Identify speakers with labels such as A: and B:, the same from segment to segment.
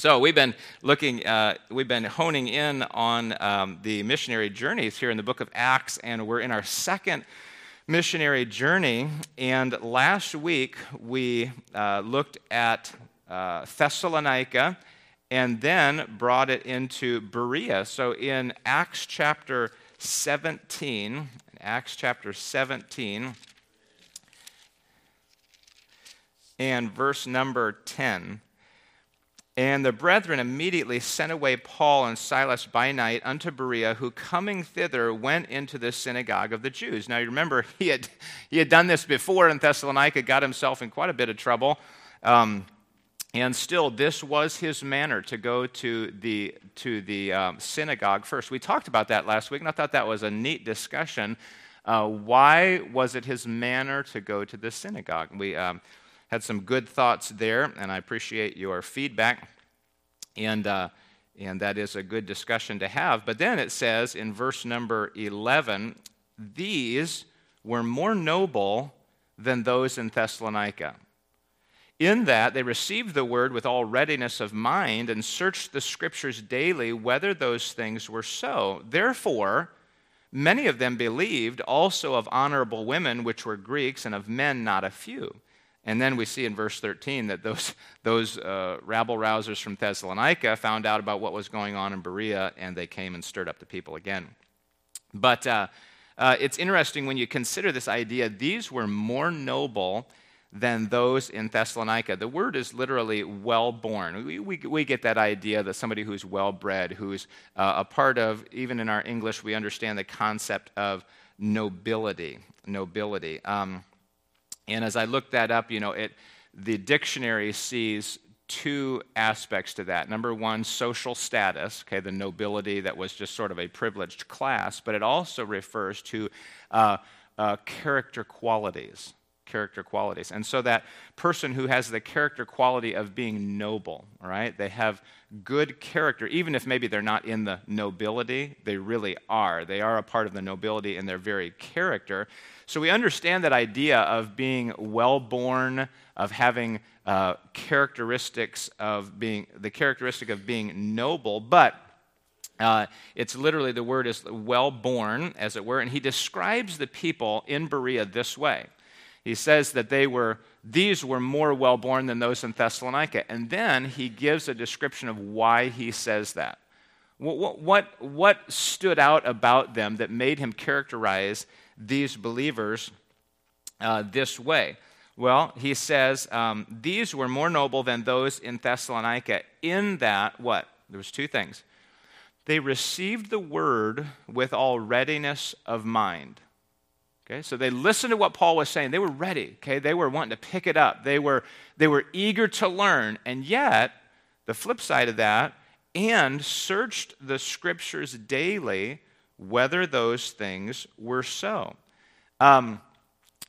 A: So we've been looking, uh, we've been honing in on um, the missionary journeys here in the book of Acts, and we're in our second missionary journey. And last week we uh, looked at uh, Thessalonica and then brought it into Berea. So in Acts chapter 17, Acts chapter 17, and verse number 10. And the brethren immediately sent away Paul and Silas by night unto Berea, who coming thither went into the synagogue of the Jews. Now you remember he had, he had done this before in Thessalonica, got himself in quite a bit of trouble. Um, and still, this was his manner to go to the, to the um, synagogue first. We talked about that last week, and I thought that was a neat discussion. Uh, why was it his manner to go to the synagogue? We um, had some good thoughts there, and I appreciate your feedback. And, uh, and that is a good discussion to have. But then it says in verse number 11, these were more noble than those in Thessalonica. In that they received the word with all readiness of mind and searched the scriptures daily whether those things were so. Therefore, many of them believed, also of honorable women, which were Greeks, and of men not a few. And then we see in verse 13 that those, those uh, rabble rousers from Thessalonica found out about what was going on in Berea and they came and stirred up the people again. But uh, uh, it's interesting when you consider this idea, these were more noble than those in Thessalonica. The word is literally well born. We, we, we, get that idea that somebody who's well bred, who's uh, a part of, even in our English, we understand the concept of nobility. Nobility. Um, and as I looked that up, you know, it, the dictionary sees two aspects to that. Number one, social status, okay, the nobility that was just sort of a privileged class, but it also refers to uh, uh, character qualities. Character qualities. And so that person who has the character quality of being noble, right, they have good character, even if maybe they're not in the nobility, they really are. They are a part of the nobility in their very character. So we understand that idea of being well born, of having uh, characteristics of being, the characteristic of being noble, but uh, it's literally the word is well born, as it were, and he describes the people in Berea this way. He says that they were, these were more well born than those in Thessalonica. And then he gives a description of why he says that. What, what, what stood out about them that made him characterize these believers uh, this way? Well, he says, um, these were more noble than those in Thessalonica, in that, what? There was two things. They received the word with all readiness of mind. Okay, so they listened to what Paul was saying. They were ready. Okay, they were wanting to pick it up. They were, they were eager to learn. And yet, the flip side of that, and searched the scriptures daily whether those things were so. Um,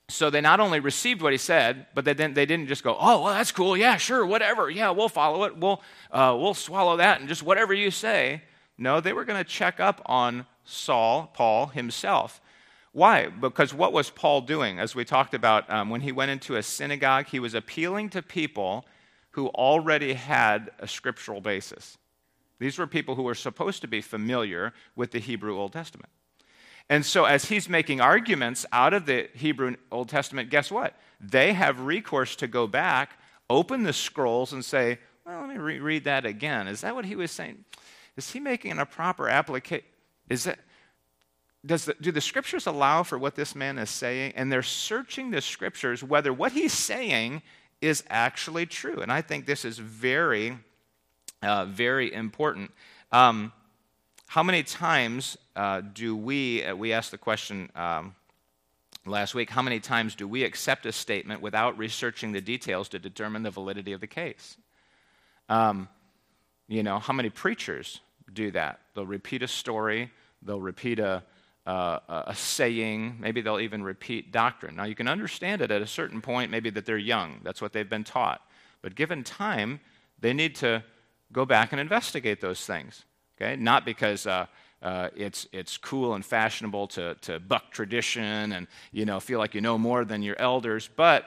A: so they not only received what he said, but they didn't, they didn't just go, oh, well, that's cool. Yeah, sure, whatever. Yeah, we'll follow it. We'll, uh, we'll swallow that and just whatever you say. No, they were going to check up on Saul, Paul himself. Why? Because what was Paul doing? As we talked about, um, when he went into a synagogue, he was appealing to people who already had a scriptural basis. These were people who were supposed to be familiar with the Hebrew Old Testament. And so, as he's making arguments out of the Hebrew Old Testament, guess what? They have recourse to go back, open the scrolls, and say, well, let me reread that again. Is that what he was saying? Is he making a proper application? Is that. Does the, do the scriptures allow for what this man is saying? And they're searching the scriptures whether what he's saying is actually true. And I think this is very uh, very important. Um, how many times uh, do we, uh, we asked the question um, last week, how many times do we accept a statement without researching the details to determine the validity of the case? Um, you know, how many preachers do that? They'll repeat a story, they'll repeat a, uh, a saying, maybe they'll even repeat doctrine. Now, you can understand it at a certain point, maybe that they're young, that's what they've been taught. But given time, they need to go back and investigate those things. Okay? Not because uh, uh, it's, it's cool and fashionable to, to buck tradition and you know, feel like you know more than your elders, but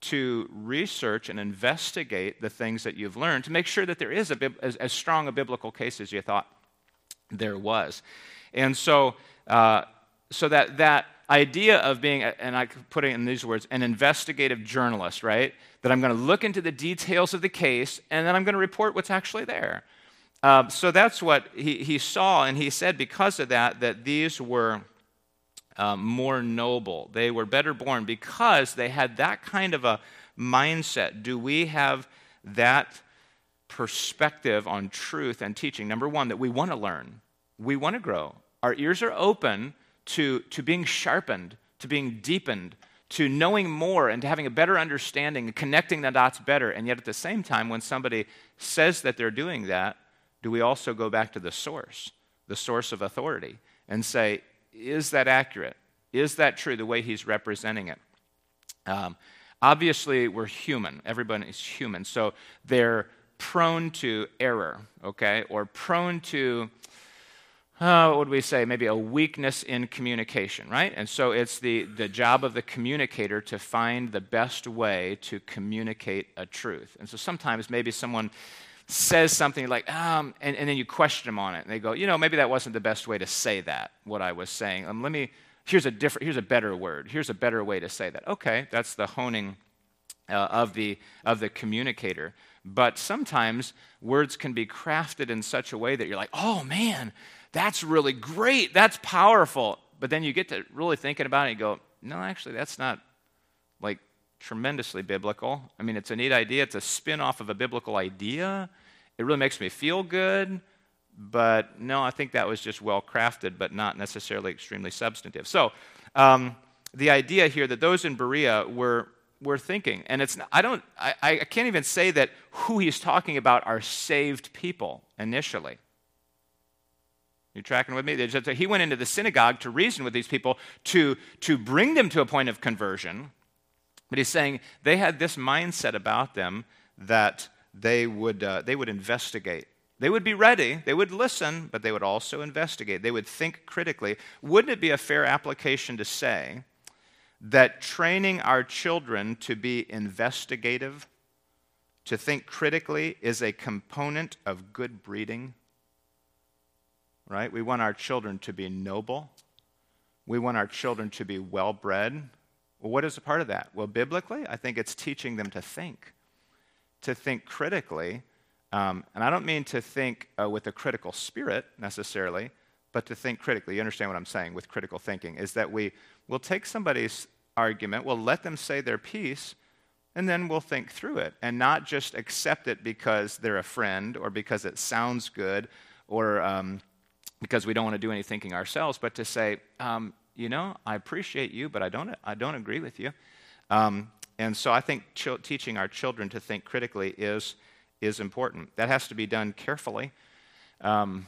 A: to research and investigate the things that you've learned to make sure that there is a, as, as strong a biblical case as you thought there was. And so, uh, so that, that idea of being, and I put it in these words, an investigative journalist, right? That I'm going to look into the details of the case and then I'm going to report what's actually there. Uh, so that's what he, he saw, and he said because of that, that these were um, more noble. They were better born because they had that kind of a mindset. Do we have that perspective on truth and teaching? Number one, that we want to learn, we want to grow. Our ears are open to, to being sharpened, to being deepened, to knowing more and to having a better understanding and connecting the dots better. And yet, at the same time, when somebody says that they're doing that, do we also go back to the source, the source of authority, and say, is that accurate? Is that true the way he's representing it? Um, obviously, we're human. Everybody is human. So they're prone to error, okay, or prone to, uh, what would we say, maybe a weakness in communication, right? And so it's the, the job of the communicator to find the best way to communicate a truth. And so sometimes maybe someone says something like, um, and, and then you question them on it, and they go, you know, maybe that wasn't the best way to say that, what I was saying. Um, let me, here's a different, here's a better word. Here's a better way to say that. Okay, that's the honing uh, of, the, of the communicator. But sometimes words can be crafted in such a way that you're like, oh man, that's really great, that's powerful. But then you get to really thinking about it and go, no, actually, that's not like tremendously biblical. I mean, it's a neat idea, it's a spin off of a biblical idea. It really makes me feel good, but no, I think that was just well crafted, but not necessarily extremely substantive. So, um, the idea here that those in Berea were were thinking, and it's I don't I, I can't even say that who he's talking about are saved people initially. You tracking with me? He went into the synagogue to reason with these people to, to bring them to a point of conversion. But he's saying they had this mindset about them that they would, uh, they would investigate. They would be ready, they would listen, but they would also investigate. They would think critically. Wouldn't it be a fair application to say that training our children to be investigative, to think critically, is a component of good breeding? Right? We want our children to be noble. We want our children to be well bred. Well, what is a part of that? Well, biblically, I think it's teaching them to think, to think critically. Um, and I don't mean to think uh, with a critical spirit necessarily, but to think critically. You understand what I'm saying with critical thinking? Is that we will take somebody's argument, we'll let them say their piece, and then we'll think through it and not just accept it because they're a friend or because it sounds good or um, because we don't want to do any thinking ourselves, but to say, um, you know, I appreciate you, but I don't, I don't agree with you. Um, and so I think ch- teaching our children to think critically is, is important. That has to be done carefully, um,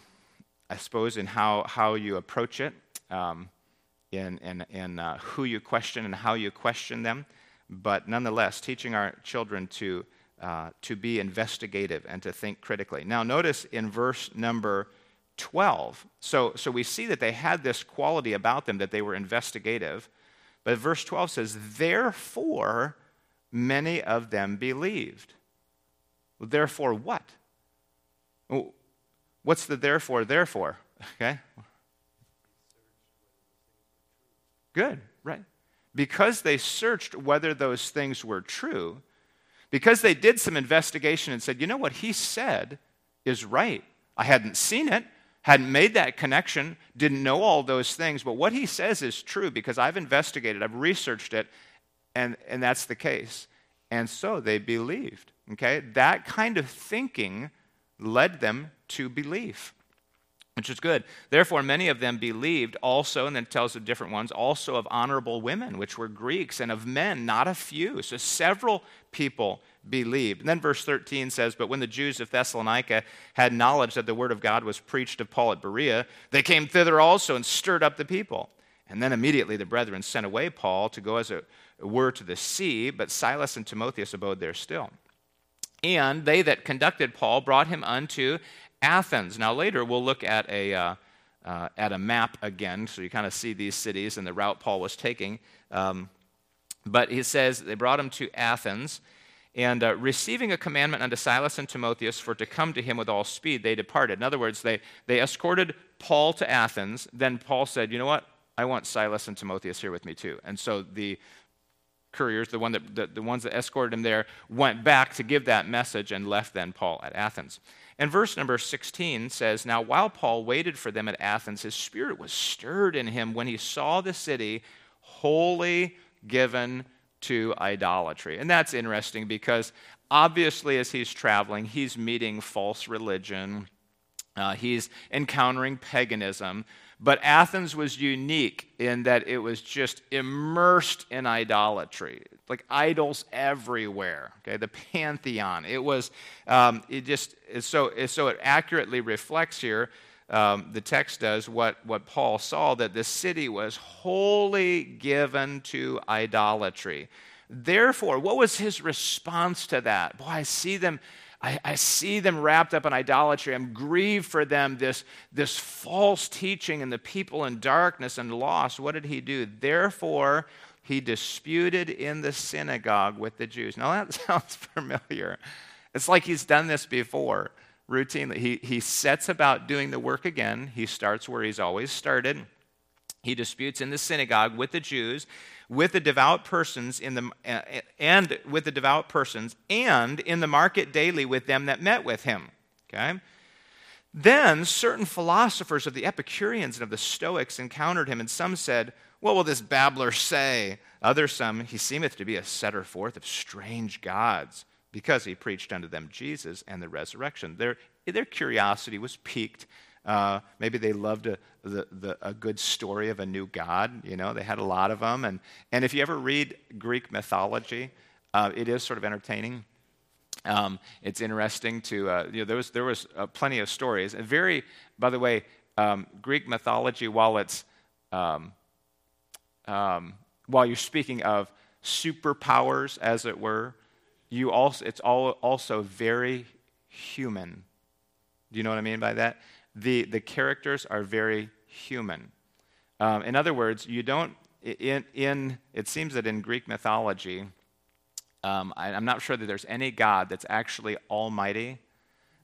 A: I suppose, in how, how you approach it, um, in, in, in uh, who you question and how you question them. But nonetheless, teaching our children to, uh, to be investigative and to think critically. Now, notice in verse number 12. So, so we see that they had this quality about them that they were investigative. But verse 12 says, Therefore, many of them believed. Therefore, what? What's the therefore, therefore? Okay? Good, right? Because they searched whether those things were true, because they did some investigation and said, you know what he said is right. I hadn't seen it, hadn't made that connection, didn't know all those things, but what he says is true because I've investigated, I've researched it, and, and that's the case. And so they believed. Okay? That kind of thinking led them to belief, which is good. Therefore, many of them believed also, and then it tells the different ones, also of honorable women, which were Greeks, and of men, not a few. So several people believed. And then verse 13 says, But when the Jews of Thessalonica had knowledge that the word of God was preached of Paul at Berea, they came thither also and stirred up the people. And then immediately the brethren sent away Paul to go as it were to the sea, but Silas and Timotheus abode there still. And they that conducted Paul brought him unto Athens. Now, later we'll look at a, uh, uh, at a map again, so you kind of see these cities and the route Paul was taking. Um, But he says they brought him to Athens. And uh, receiving a commandment unto Silas and Timotheus for to come to him with all speed, they departed. In other words, they, they escorted Paul to Athens. Then Paul said, You know what? I want Silas and Timotheus here with me too. And so the couriers, the, one that, the, the ones that escorted him there, went back to give that message and left then Paul at Athens. And verse number 16 says, Now while Paul waited for them at Athens, his spirit was stirred in him when he saw the city wholly given to idolatry. And that's interesting because obviously, as he's traveling, he's meeting false religion, uh, he's encountering paganism. But Athens was unique in that it was just immersed in idolatry, like idols everywhere. Okay, the pantheon. It was. Um, it just so so it accurately reflects here. Um, the text does what what Paul saw that the city was wholly given to idolatry. Therefore, what was his response to that? Boy, I see them I, I, see them wrapped up in idolatry. I'm grieved for them, this, this false teaching and the people in darkness and loss. What did he do? Therefore, he disputed in the synagogue with the Jews. Now, that sounds familiar. It's like he's done this before routinely. He, he sets about doing the work again. He starts where he's always started. He disputes in the synagogue with the Jews with the devout persons in the eh, and with the devout persons and in the market daily with them that met with him okay then certain philosophers of the epicureans and of the stoics encountered him and some said what will this babbler say others some he seemeth to be a setter forth of strange gods because he preached unto them jesus and the resurrection their, their curiosity was piqued uh, maybe they loved a, the, the, a good story of a new God. You know, they had a lot of them. And, and if you ever read Greek mythology, uh, it is sort of entertaining. Um, it's interesting to, uh, you know, there was, there was uh, plenty of stories. And very, by the way, um, Greek mythology, while it's, um, um while you're speaking of superpowers, as it were, you also, it's all, also very human. Do you know what I mean by that? the, the characters are very human. Um, in other words, you don't, in, in, it seems that in Greek mythology, um, I, I'm not sure that there's any God that's actually almighty,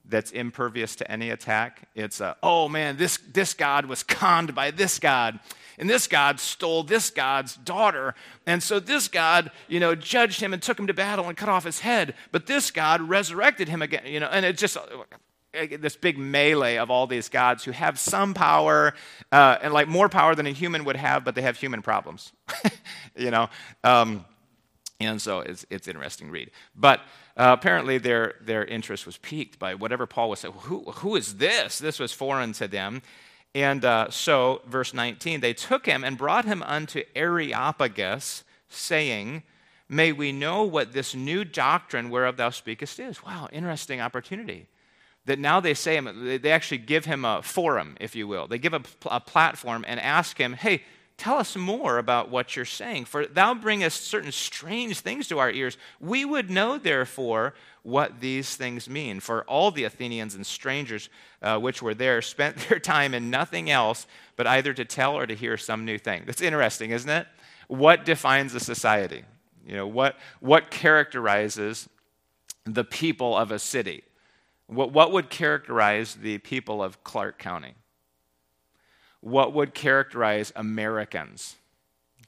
A: that's impervious to any attack. It's, a, oh man, this, this God was conned by this God and this God stole this God's daughter. And so this God, you know, judged him and took him to battle and cut off his head. But this God resurrected him again, you know, and it just, this big melee of all these gods who have some power uh, and like more power than a human would have, but they have human problems, you know. Um, and so it's, it's interesting to read. But uh, apparently their, their interest was piqued by whatever Paul was saying. Who, who is this? This was foreign to them. And uh, so, verse 19, they took him and brought him unto Areopagus, saying, May we know what this new doctrine whereof thou speakest is. Wow, interesting opportunity that now they say they actually give him a forum, if you will. They give a, a platform and ask him, hey, tell us more about what you're saying. For thou bringest certain strange things to our ears. We would know, therefore, what these things mean. For all the Athenians and strangers uh, which were there spent their time in nothing else but either to tell or to hear some new thing. That's interesting, isn't it? What defines a society? You know, what, what characterizes the people of a city? What, what would characterize the people of Clark County? What would characterize Americans?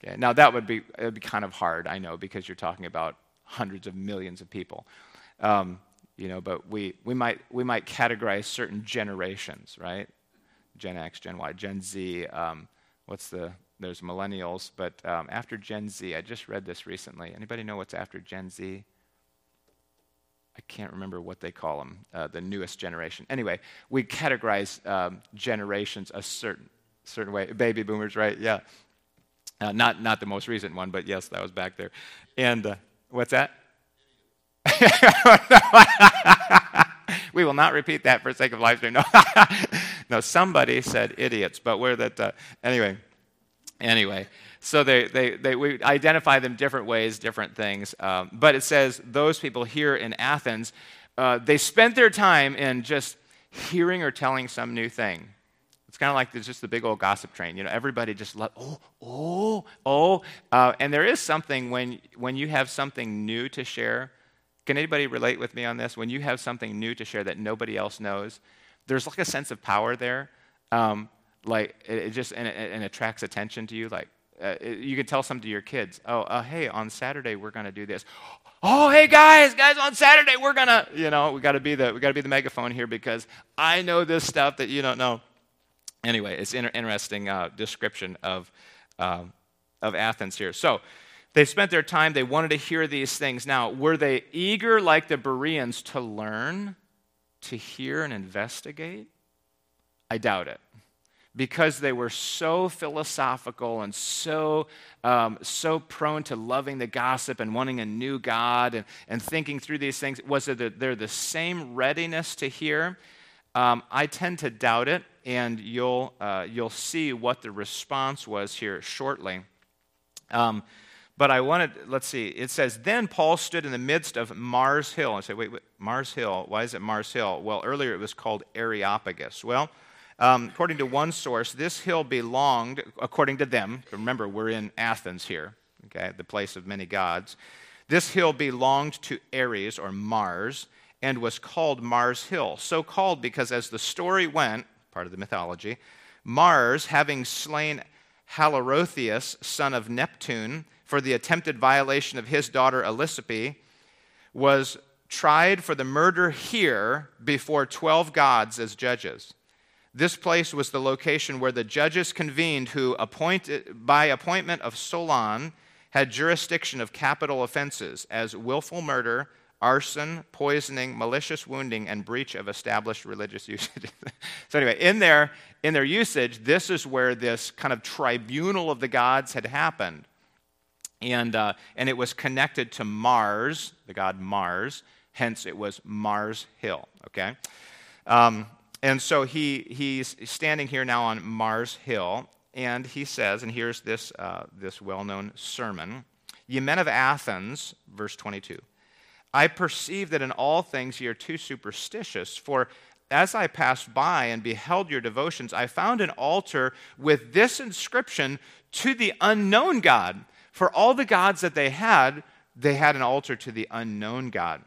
A: Okay, now, that would be, would be kind of hard, I know, because you're talking about hundreds of millions of people. Um, you know, but we, we, might, we might categorize certain generations, right? Gen X, Gen Y, Gen Z. Um, what's the, there's millennials, but um, after Gen Z, I just read this recently. Anybody know what's after Gen Z? I can't remember what they call them, uh, the newest generation. Anyway, we categorize um, generations a certain certain way. Baby boomers, right? Yeah. Uh, not not the most recent one, but yes, that was back there. And uh, what's that? we will not repeat that for sake of live stream. No, no. Somebody said idiots, but we're that. Uh, anyway, anyway. So they, they, they, we identify them different ways, different things. Um, but it says those people here in Athens, uh, they spent their time in just hearing or telling some new thing. It's kind of like there's just the big old gossip train. You know, everybody just love, oh, oh, oh. Uh, and there is something when, when you have something new to share. Can anybody relate with me on this? When you have something new to share that nobody else knows, there's like a sense of power there. Um, like, it, it just, and it, it, attracts attention to you. Like, uh, it, you can tell something to your kids. Oh, uh, hey, on Saturday we're going to do this. Oh, hey guys, guys, on Saturday we're going to, you know, we got to be the, we got to be the megaphone here because I know this stuff that you don't know anyway, it's an interesting uh, description of, uh, of Athens here. So they spent their time, they wanted to hear these things. Now, were they eager like the Bereans to learn, to hear, and investigate? I doubt it. Because they were so philosophical and so, um, so prone to loving the gossip and wanting a new God and, and thinking through these things, was it that they're the same readiness to hear? Um, I tend to doubt it and you'll, uh, you'll see what the response was here shortly. Um, but I wanted, let's see, it says, Then Paul stood in the midst of Mars Hill. I say, wait, wait, Mars Hill, why is it Mars Hill? Well, earlier it was called Areopagus. Well, um, according to one source, this hill belonged, according to them, remember, we're in Athens here, okay, the place of many gods. This hill belonged to Ares or Mars and was called Mars Hill. So called because as the story went, part of the mythology. Mars, having slain Halirrhothius, son of Neptune, for the attempted violation of his daughter Elisippe, was tried for the murder here before 12 gods as judges. This place was the location where the judges convened, who, appointed, by appointment of Solon, had jurisdiction of capital offenses as willful murder, arson, poisoning, malicious wounding, and breach of established religious usage. so, anyway, in their, in their usage, this is where this kind of tribunal of the gods had happened. And, uh, and it was connected to Mars, the god Mars, hence it was Mars Hill, okay? Um, and so he, he's standing here now on Mars Hill, and he says, and here's this, uh, this well known sermon Ye men of Athens, verse 22. I perceive that in all things ye are too superstitious. For as I passed by and beheld your devotions, I found an altar with this inscription to the unknown God. For all the gods that they had, they had an altar to the unknown God.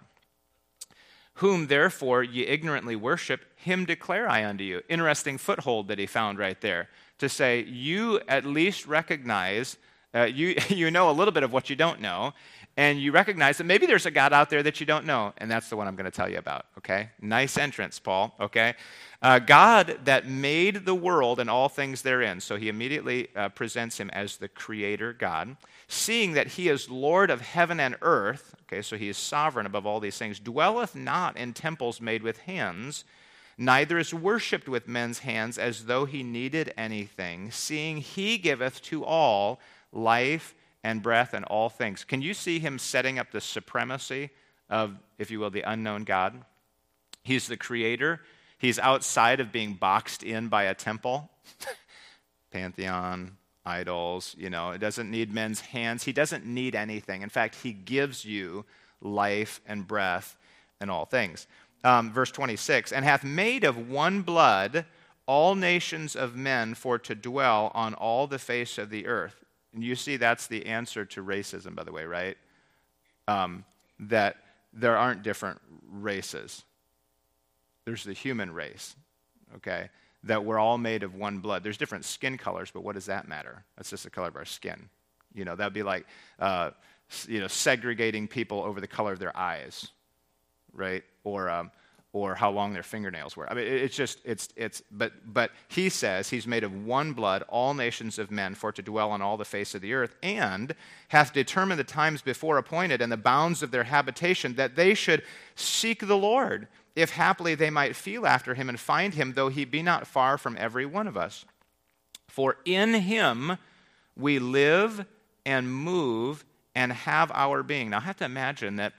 A: Whom therefore ye ignorantly worship, him declare I unto you. Interesting foothold that he found right there to say, you at least recognize, uh, you, you know a little bit of what you don't know, and you recognize that maybe there's a God out there that you don't know, and that's the one I'm going to tell you about, okay? Nice entrance, Paul, okay? Uh, God that made the world and all things therein. So he immediately uh, presents him as the creator God, seeing that he is Lord of heaven and earth, okay, so he is sovereign above all these things, dwelleth not in temples made with hands, neither is worshipped with men's hands as though he needed anything, seeing he giveth to all life and breath and all things. Can you see him setting up the supremacy of, if you will, the unknown God? He's the creator. He's outside of being boxed in by a temple, pantheon, idols. You know, it doesn't need men's hands. He doesn't need anything. In fact, he gives you life and breath and all things. Um, verse 26 and hath made of one blood all nations of men for to dwell on all the face of the earth. And you see that's the answer to racism, by the way, right? Um, that there aren't different races. There's the human race, okay? That we're all made of one blood. There's different skin colors, but what does that matter? That's just the color of our skin. You know, that'd be like, uh, you know, segregating people over the color of their eyes, right? Or, um, or how long their fingernails were. I mean, it's just, it's, it's, but, but he says he's made of one blood all nations of men for to dwell on all the face of the earth, and hath determined the times before appointed and the bounds of their habitation, that they should seek the Lord, if haply they might feel after him and find him, though he be not far from every one of us. For in him we live and move and have our being. Now, I have to imagine that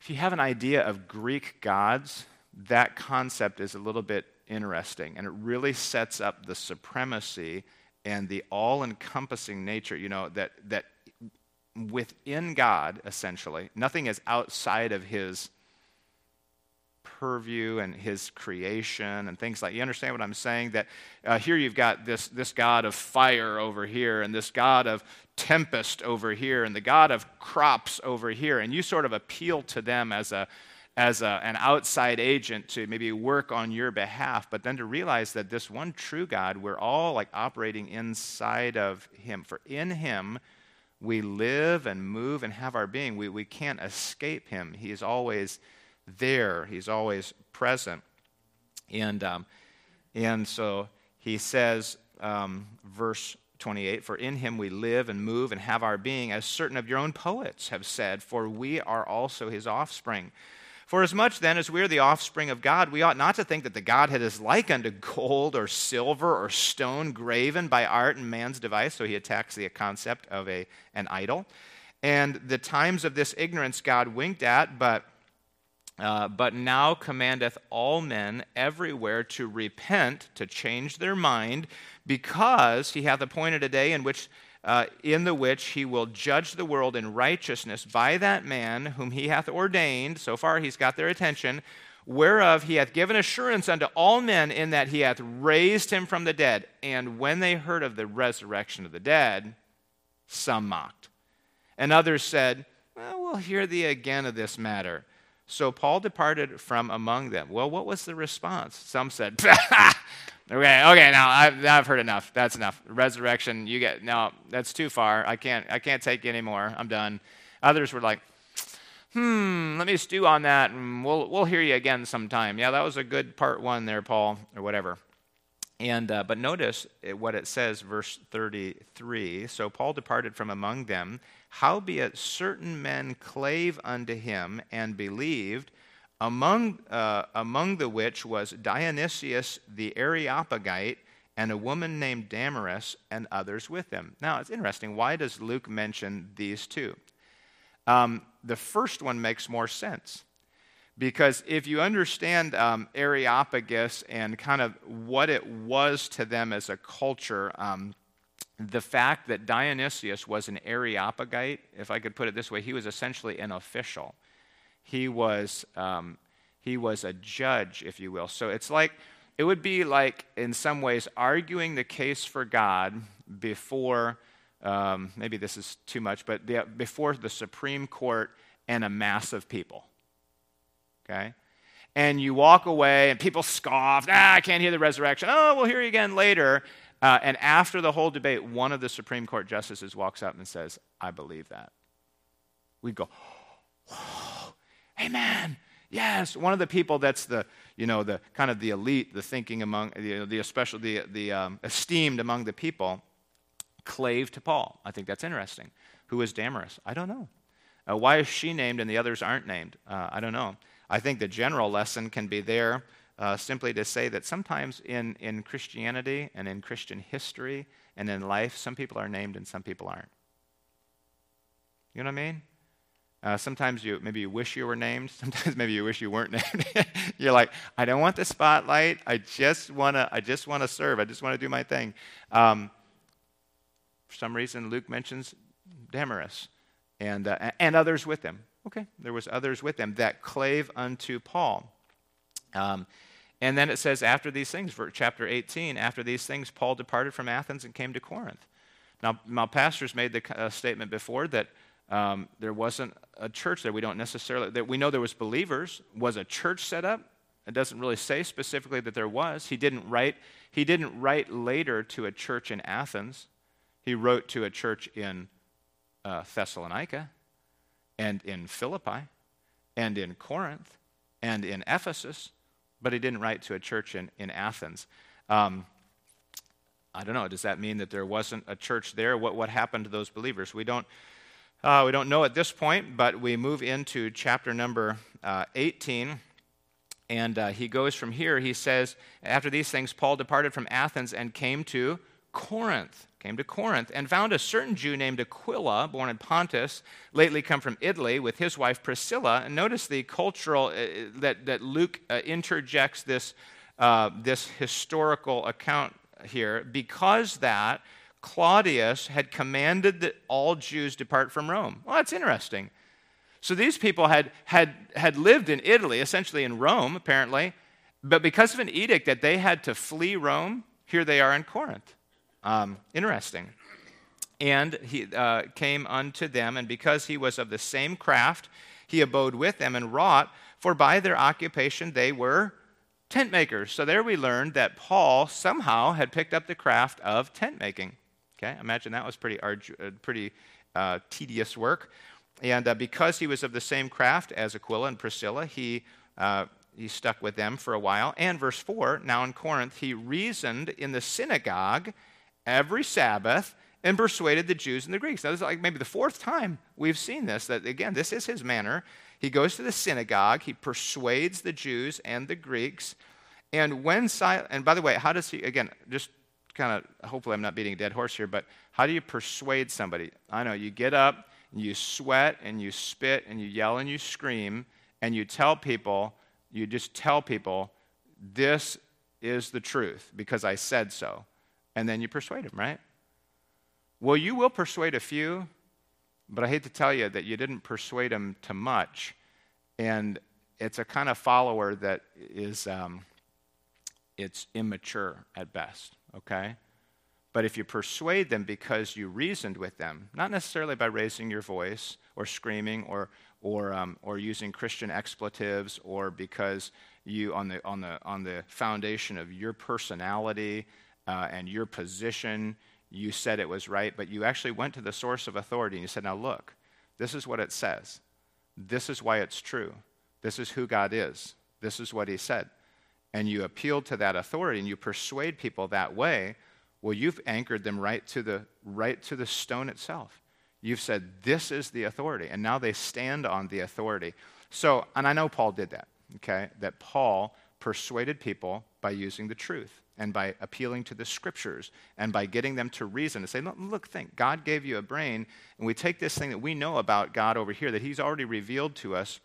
A: if you have an idea of Greek gods, that concept is a little bit interesting and it really sets up the supremacy and the all encompassing nature, you know, that, that within God, essentially, nothing is outside of his purview and his creation and things like you understand what i'm saying? That uh, here you've got this, this god of fire over here and this god of tempest over here and the god of crops over here and you sort of appeal to them as a as a, an outside agent to maybe work on your behalf but then to realize that this one true god we're all like operating inside of him for in him we live and move and have our being. We, we can't escape him. He is always there, he's always present. And, um, and so he says, um, verse 28 For in him we live and move and have our being, as certain of your own poets have said, for we are also his offspring. For as much then as we are the offspring of God, we ought not to think that the Godhead is like unto gold or silver or stone graven by art and man's device. So he attacks the concept of a, an idol. And the times of this ignorance God winked at, but, uh, but now commandeth all men everywhere to repent, to change their mind, because he hath appointed a day in which uh, in the which he will judge the world in righteousness by that man whom he hath ordained. So far, he's got their attention. Whereof he hath given assurance unto all men, in that he hath raised him from the dead. And when they heard of the resurrection of the dead, some mocked. And others said, well, We'll hear thee again of this matter. So Paul departed from among them. Well, what was the response? Some said, Okay, okay, now I've, I've heard enough. That's enough. Resurrection, you get, no, that's too far. I can't, I can't take any more. I'm done. Others were like, hmm, let me stew on that and we'll, we'll hear you again sometime. Yeah, that was a good part one there, Paul, or whatever. And, uh, but notice what it says, verse 33. So Paul departed from among them. Howbeit certain men clave unto him and believed, among, uh, among the which was Dionysius the Areopagite and a woman named Damaris and others with him. Now, it's interesting. Why does Luke mention these two? Um, the first one makes more sense. Because if you understand um, Areopagus and kind of what it was to them as a culture, um, the fact that Dionysius was an Areopagite, if I could put it this way, he was essentially an official he was, um, he was a judge, if you will. So it's like, it would be like, in some ways, arguing the case for God before, um, maybe this is too much, but the, before the Supreme Court and a mass of people. Okay? And you walk away, and people scoff, ah, I can't hear the resurrection. Oh, we'll hear you again later. Uh, and after the whole debate, one of the Supreme Court justices walks up and says, I believe that. We go. Amen. Yes. One of the people that's the, you know, the kind of the elite, the thinking among, the, the especially the, the um, esteemed among the people, clave to Paul. I think that's interesting. Who is Damaris? I don't know. Uh, why is she named and the others aren't named? Uh, I don't know. I think the general lesson can be there uh, simply to say that sometimes in, in Christianity and in Christian history and in life, some people are named and some people aren't. You know what I mean? Uh, sometimes you maybe you wish you were named. Sometimes maybe you wish you weren't named. You're like, I don't want the spotlight. I just wanna. I just want to serve. I just want to do my thing. Um, for some reason, Luke mentions Damaris and uh, and others with him. Okay, there was others with them that clave unto Paul. Um, and then it says, after these things, chapter 18, after these things, Paul departed from Athens and came to Corinth. Now, my pastors made the uh, statement before that um, there wasn't a church there. We don't necessarily, that we know there was believers. Was a church set up? It doesn't really say specifically that there was. He didn't write, he didn't write later to a church in Athens. He wrote to a church in uh, Thessalonica and in Philippi and in Corinth and in Ephesus, but he didn't write to a church in, in Athens. Um, I don't know. Does that mean that there wasn't a church there? What, what happened to those believers? We don't, uh, we don't know at this point, but we move into chapter number uh, 18. And uh, he goes from here. He says, After these things, Paul departed from Athens and came to Corinth. Came to Corinth and found a certain Jew named Aquila, born in Pontus, lately come from Italy, with his wife Priscilla. And notice the cultural uh, that, that Luke uh, interjects this, uh, this historical account here, because that Claudius had commanded that all Jews depart from Rome. Well, that's interesting. So these people had, had, had lived in Italy, essentially in Rome, apparently, but because of an edict that they had to flee Rome, here they are in Corinth. Um, interesting. And he uh, came unto them, and because he was of the same craft, he abode with them and wrought, for by their occupation they were tent makers. So there we learned that Paul somehow had picked up the craft of tent making. Okay, imagine that was pretty, uh, pretty uh, tedious work. And uh, because he was of the same craft as Aquila and Priscilla, he, uh, he stuck with them for a while. And verse 4 now in Corinth, he reasoned in the synagogue every Sabbath and persuaded the Jews and the Greeks. Now, this is like maybe the fourth time we've seen this, that again, this is his manner. He goes to the synagogue, he persuades the Jews and the Greeks. And when Silas, and by the way, how does he, again, just kind of, hopefully I'm not beating a dead horse here, but how do you persuade somebody? I know, you get up, and you sweat and you spit and you yell and you scream and you tell people, you just tell people, this is the truth because I said so. And then you persuade them, right? Well, you will persuade a few, but I hate to tell you that you didn't persuade them to much. And it's a kind of follower that is, um, it's immature at best, okay? But if you persuade them because you reasoned with them, not necessarily by raising your voice or screaming or, or, um, or using Christian expletives or because you, on the, on the, on the foundation of your personality uh, and your position, you said it was right, but you actually went to the source of authority and you said, now look, this is what it says. This is why it's true. This is who God is. This is what he said. And you appeal to that authority and you persuade people that way well, you've anchored them right to the, right to the stone itself. You've said, This is the authority. And now they stand on the authority. So, and I know Paul did that, okay? That Paul persuaded people by using the truth and by appealing to the scriptures and by getting them to reason and say, look, look, think, God gave you a brain, and we take this thing that we know about God over here that He's already revealed to us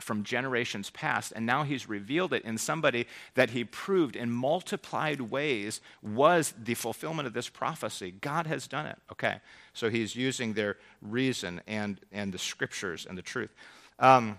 A: from generations past, and now he's revealed it in somebody that he proved in multiplied ways was the fulfillment of this prophecy. God has done it. Okay, so he's using their reason and, and the scriptures and the truth. Um,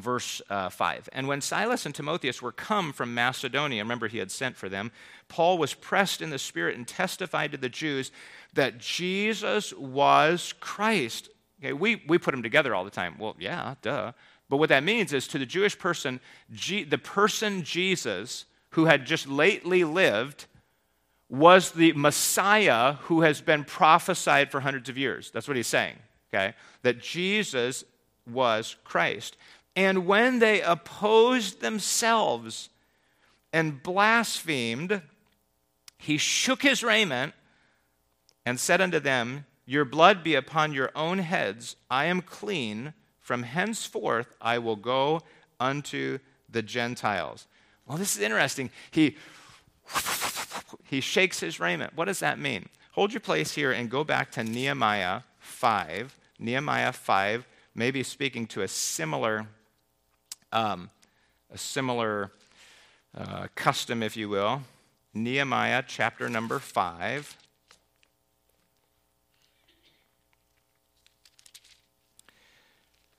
A: verse uh, 5. And when Silas and Timotheus were come from Macedonia, remember he had sent for them, Paul was pressed in the Spirit and testified to the Jews that Jesus was Christ. Okay, we, we put them together all the time. Well, yeah, duh. But what that means is to the Jewish person, G- the person Jesus, who had just lately lived, was the Messiah who has been prophesied for hundreds of years. That's what he's saying, okay? That Jesus was Christ. And when they opposed themselves and blasphemed, he shook his raiment and said unto them, Your blood be upon your own heads. I am clean. From henceforth I will go unto the Gentiles. Well, this is interesting. He, he shakes his raiment. What does that mean? Hold your place here and go back to Nehemiah 5. Nehemiah 5, maybe speaking to a similar, um, a similar uh, custom, if you will. Nehemiah chapter number 5.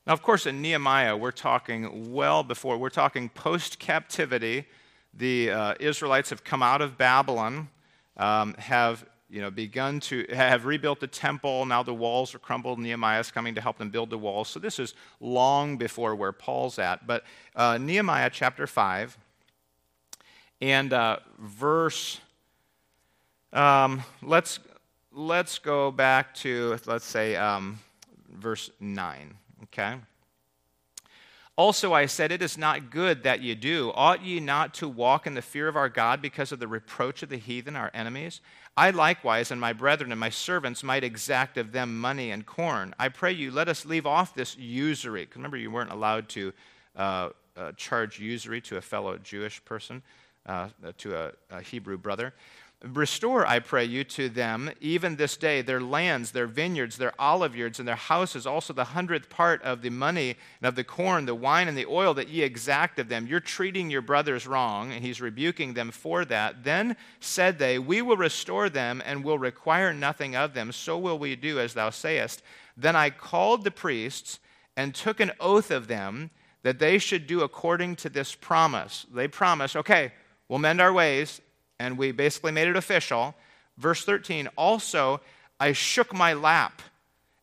A: Now, of course, in Nehemiah, we're talking well before, we're talking post captivity. The uh, Israelites have come out of Babylon, um, have you know, begun to have rebuilt the temple. Now the walls are crumbled. Nehemiah is coming to help them build the walls. So this is long before where Paul's at. But uh, Nehemiah chapter 5 and uh, verse, um, let's, let's go back to, let's say, um, verse 9. Okay? Also, I said, It is not good that ye do. Ought ye not to walk in the fear of our God because of the reproach of the heathen, our enemies? I likewise and my brethren and my servants might exact of them money and corn. I pray you, let us leave off this usury. Remember, you weren't allowed to uh, uh, charge usury to a fellow Jewish person, uh, to a, a Hebrew brother. Restore, I pray you, to them, even this day, their lands, their vineyards, their oliveyards, and their houses, also the hundredth part of the money and of the corn, the wine, and the oil that ye exact of them. You're treating your brothers wrong, and he's rebuking them for that. Then said they, We will restore them and will require nothing of them. So will we do as thou sayest. Then I called the priests and took an oath of them that they should do according to this promise. They promised, okay, we'll mend our ways, and we basically made it official. Verse 13, also, I shook my lap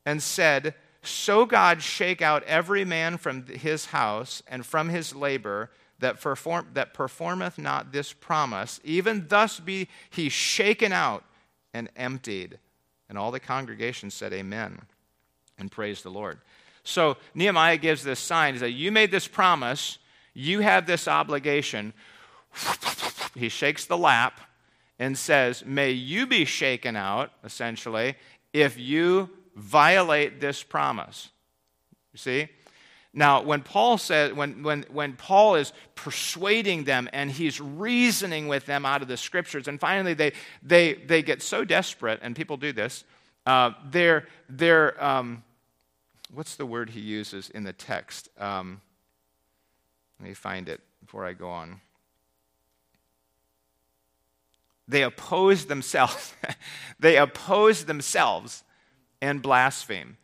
A: and said, So God shake out every man from his house and from his labor that, perform, that performeth not this promise, even thus be he shaken out and emptied. And all the congregation said, Amen, and praised the Lord. So Nehemiah gives this sign. He says, You made this promise, you have this obligation. He shakes the lap and says, May you be shaken out, essentially, if you violate this promise. You see? Now, when Paul says, when, when, when Paul is persuading them and he's reasoning with them out of the scriptures, and finally they, they, they get so desperate, and people do this, uh, they're, they're um, what's the word he uses in the text? Um, let me find it before I go on. They oppose themselves. they oppose themselves and blaspheme.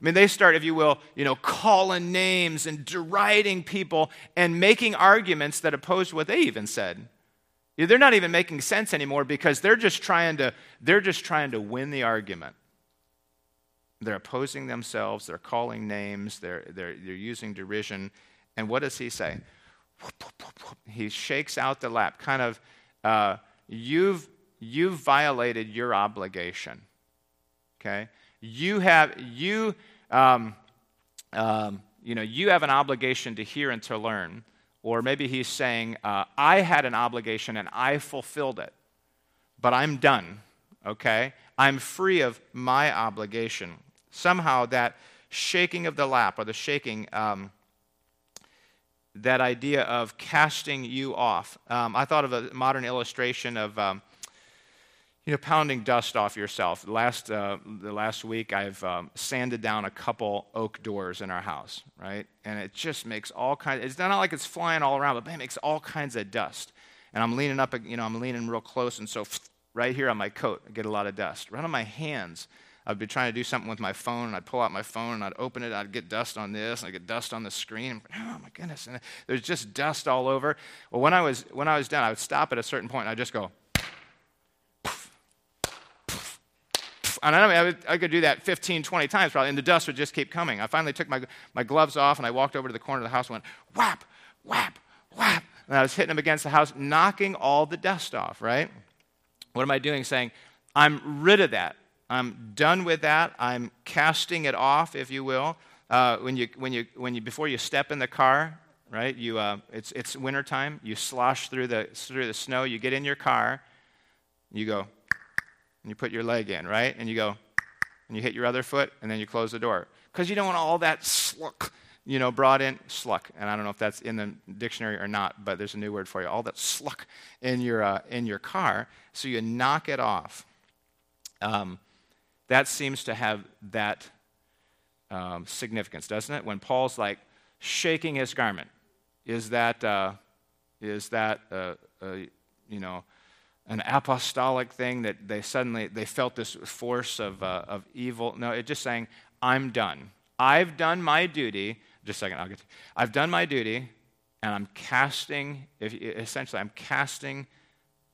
A: I mean, they start, if you will, you know, calling names and deriding people and making arguments that oppose what they even said. They're not even making sense anymore because they're just trying to, they're just trying to win the argument. They're opposing themselves, they're calling names, they're, they're, they're using derision. And what does he say? He shakes out the lap, kind of, uh, you've, you've violated your obligation. Okay? You have, you, um, um, you know, you have an obligation to hear and to learn. Or maybe he's saying, uh, I had an obligation and I fulfilled it, but I'm done, okay? I'm free of my obligation. Somehow that shaking of the lap or the shaking, um, that idea of casting you off. Um, I thought of a modern illustration of um, you know, pounding dust off yourself. Last, uh, the last week, I've um, sanded down a couple oak doors in our house, right? And it just makes all kinds. It's not like it's flying all around, but man, it makes all kinds of dust. And I'm leaning up, you know, I'm leaning real close, and so right here on my coat, I get a lot of dust. Right on my hands, I'd be trying to do something with my phone, and I'd pull out my phone, and I'd open it, I'd get dust on this, and I'd get dust on the screen. oh my goodness! And there's just dust all over. Well, when I was when I was done, I would stop at a certain point, and I'd just go And I, mean, I, would, I, could do that 15, 20 times probably, and the dust would just keep coming. I finally took my, my gloves off and I walked over to the corner of the house and went whap, whap, whap. And I was hitting them against the house, knocking all the dust off, right? What am I doing? Saying, I'm rid of that. I'm done with that. I'm casting it off, if you will. Uh, when you, when you, when you, before you step in the car, right? You, uh, it's, it's wintertime. You slosh through the, through the snow. You get in your car. You go, and you put your leg in, right? And you go, and you hit your other foot, and then you close the door. Because you don't want all that sluck, you know, brought in, sluck. And I don't know if that's in the dictionary or not, but there's a new word for you. All that sluck in your, uh, in your car, so you knock it off. Um, that seems to have that um, significance, doesn't it? When Paul's like shaking his garment, is that, uh, is that uh, uh you know, an apostolic thing that they suddenly they felt this force of, uh, of evil no it's just saying i'm done i've done my duty just a second i'll get to, i've done my duty and i'm casting if, essentially i'm casting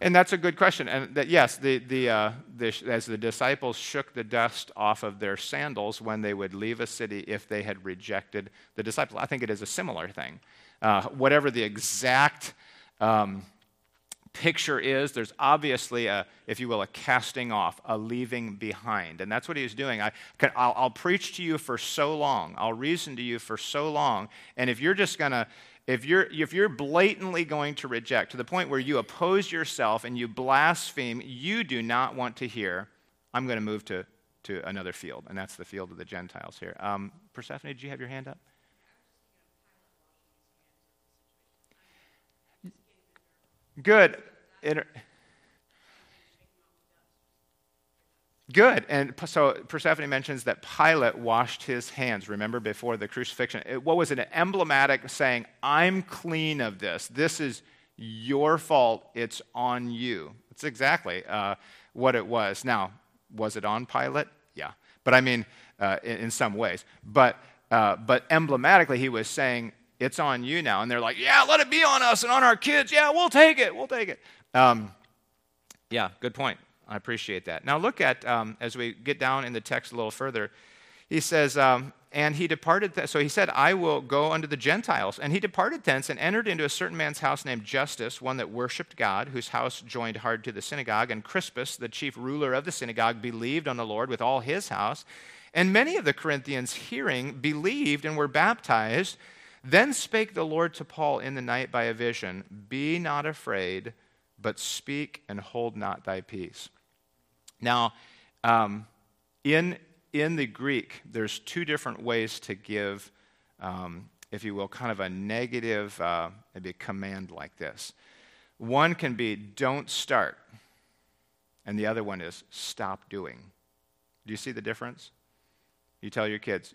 A: And that's a good question. And that, yes, the, the, uh, the, as the disciples shook the dust off of their sandals when they would leave a city if they had rejected the disciples, I think it is a similar thing. Uh, whatever the exact um, picture is there's obviously a if you will a casting off a leaving behind and that's what he's doing I I'll, I'll preach to you for so long i'll reason to you for so long and if you're just going to if you're if you're blatantly going to reject to the point where you oppose yourself and you blaspheme you do not want to hear i'm going to move to to another field and that's the field of the gentiles here um, persephone did you have your hand up Good. Inter- Good. And so Persephone mentions that Pilate washed his hands, remember, before the crucifixion. It, what was it? An emblematic saying, I'm clean of this. This is your fault. It's on you. That's exactly uh, what it was. Now, was it on Pilate? Yeah. But I mean, uh, in, in, some ways. But, uh, but emblematically, he was saying, It's on you now. And they're like, Yeah, let it be on us and on our kids. Yeah, we'll take it. We'll take it. Um, yeah, good point. I appreciate that. Now, look at, um, as we get down in the text a little further, he says, um, and he departed. Th- so he said, I will go unto the Gentiles. And he departed thence and entered into a certain man's house named Justus, one that worshipped God, whose house joined hard to the synagogue. And Crispus, the chief ruler of the synagogue, believed on the Lord with all his house. And many of the Corinthians, hearing, believed and were baptized. Then spake the Lord to Paul in the night by a vision Be not afraid, but speak and hold not thy peace. Now, um, in, in the Greek, there's two different ways to give, um, if you will, kind of a negative, uh, maybe a command like this. One can be, don't start, and the other one is, stop doing. Do you see the difference? You tell your kids,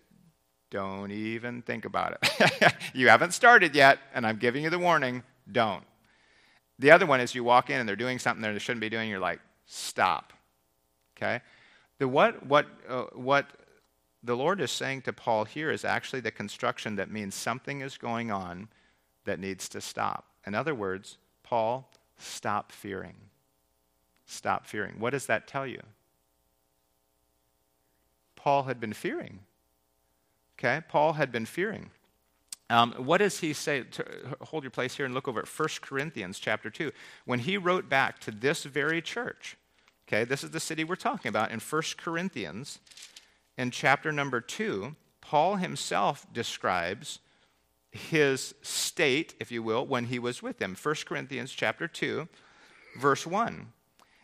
A: don't even think about it. you haven't started yet, and I'm giving you the warning, don't. The other one is you walk in and they're doing something they shouldn't be doing, you're like, stop. Okay? The what, what, uh, what the Lord is saying to Paul here is actually the construction that means something is going on that needs to stop. In other words, Paul, stop fearing. Stop fearing. What does that tell you? Paul had been fearing. Okay? Paul had been fearing. Um, what does he say? To, hold your place here and look over at 1 Corinthians chapter 2. When he wrote back to this very church, Okay, this is the city we're talking about in 1 Corinthians. In chapter number 2, Paul himself describes his state, if you will, when he was with them. 1 Corinthians chapter 2, verse 1.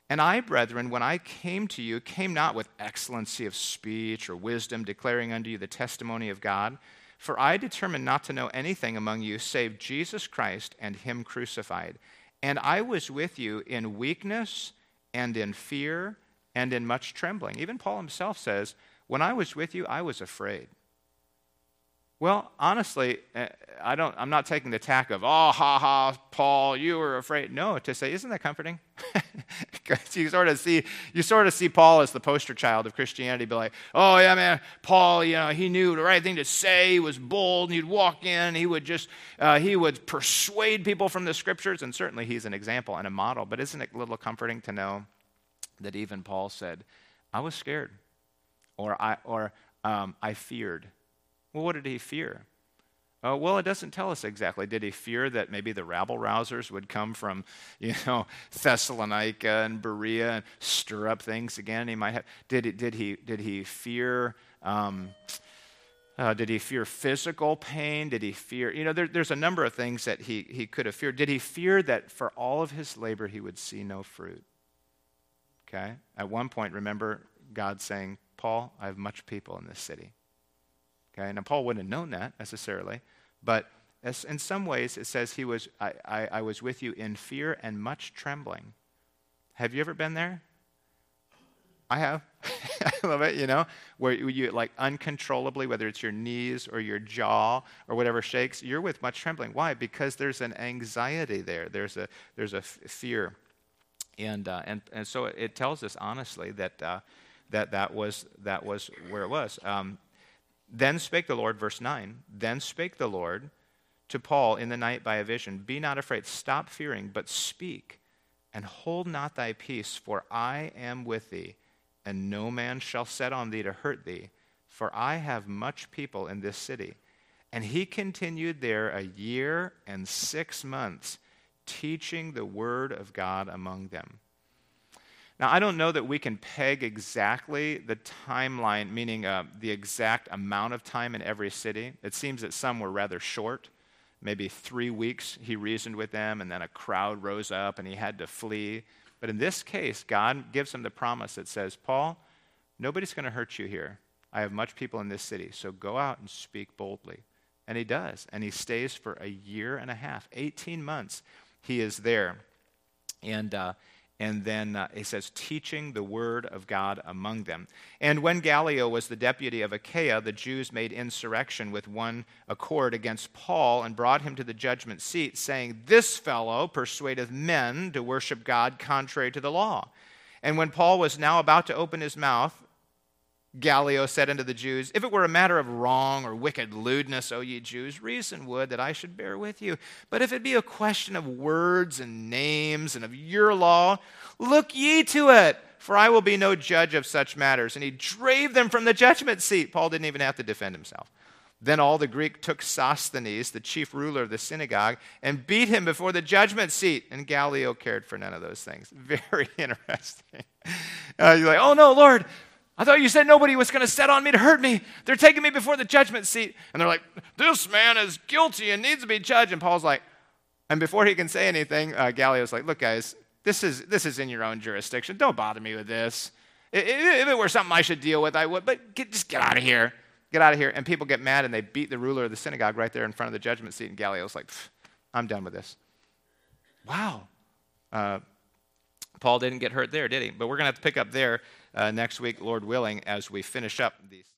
A: And I, brethren, when I came to you, came not with excellency of speech or wisdom, declaring unto you the testimony of God. For I determined not to know anything among you save Jesus Christ and Him crucified. And I was with you in weakness and in fear and in much trembling. Even Paul himself says, When I was with you, I was afraid. Well, honestly, eh, I don't, I'm not taking the tack of, oh, ha ha, Paul, you were afraid. No, to say, isn't that comforting? You sort of see, you sort of see Paul as the poster child of Christianity, be like, oh yeah, man, Paul, you know, he knew the right thing to say. He was bold, and he'd walk in, he would just, uh, he would persuade people from the scriptures, and certainly he's an example and a model. But isn't it a little comforting to know that even Paul said, I was scared, or I, or um, I feared well, what did he fear? Uh, well, it doesn't tell us exactly. Did he fear that maybe the rabble rousers would come from, you know, Thessalonica and Berea and stir up things again? He might have. Did he? Did he? Did he fear? Um, uh, did he fear physical pain? Did he fear? You know, there, there's a number of things that he he could have feared. Did he fear that for all of his labor he would see no fruit? Okay. At one point, remember God saying, "Paul, I have much people in this city." Okay, now Paul wouldn't have known that necessarily, but as, in some ways it says he was, I, I, I was with you in fear and much trembling. Have you ever been there? I have. I love it, you know, where you like uncontrollably, whether it's your knees or your jaw or whatever shakes, you're with much trembling. Why? Because there's an anxiety there. There's a there's a f- fear, and uh, and and so it tells us honestly that uh, that that was that was where it was. Um, then spake the Lord, verse 9, then spake the Lord to Paul in the night by a vision Be not afraid, stop fearing, but speak, and hold not thy peace, for I am with thee, and no man shall set on thee to hurt thee, for I have much people in this city. And he continued there a year and six months, teaching the word of God among them. Now, I don't know that we can peg exactly the timeline, meaning uh, the exact amount of time in every city. It seems that some were rather short. Maybe three weeks he reasoned with them, and then a crowd rose up and he had to flee. But in this case, God gives him the promise that says, Paul, nobody's going to hurt you here. I have much people in this city, so go out and speak boldly. And he does. And he stays for a year and a half, 18 months. He is there. And, uh, and then uh, he says, teaching the word of God among them. And when Gallio was the deputy of Achaia, the Jews made insurrection with one accord against Paul and brought him to the judgment seat, saying, This fellow persuadeth men to worship God contrary to the law. And when Paul was now about to open his mouth, Gallio said unto the Jews, If it were a matter of wrong or wicked lewdness, O ye Jews, reason would that I should bear with you. But if it be a question of words and names and of your law, look ye to it, for I will be no judge of such matters. And he drave them from the judgment seat. Paul didn't even have to defend himself. Then all the Greek took Sosthenes, the chief ruler of the synagogue, and beat him before the judgment seat. And Gallio cared for none of those things. Very interesting. Uh, you're like, oh no, Lord, I thought you said nobody was going to set on me to hurt me. They're taking me before the judgment seat. And they're like, this man is guilty and needs to be judged. And Paul's like, and before he can say anything, uh, Gallio's like, look, guys, this is, this is in your own jurisdiction. Don't bother me with this. If it were something I should deal with, I would. But get, just get out of here. Get out of here. And people get mad and they beat the ruler of the synagogue right there in front of the judgment seat. And Gallio's like, I'm done with this. Wow. Uh, Paul didn't get hurt there, did he? But we're going to have to pick up there Uh, next week, Lord willing, as we finish up these.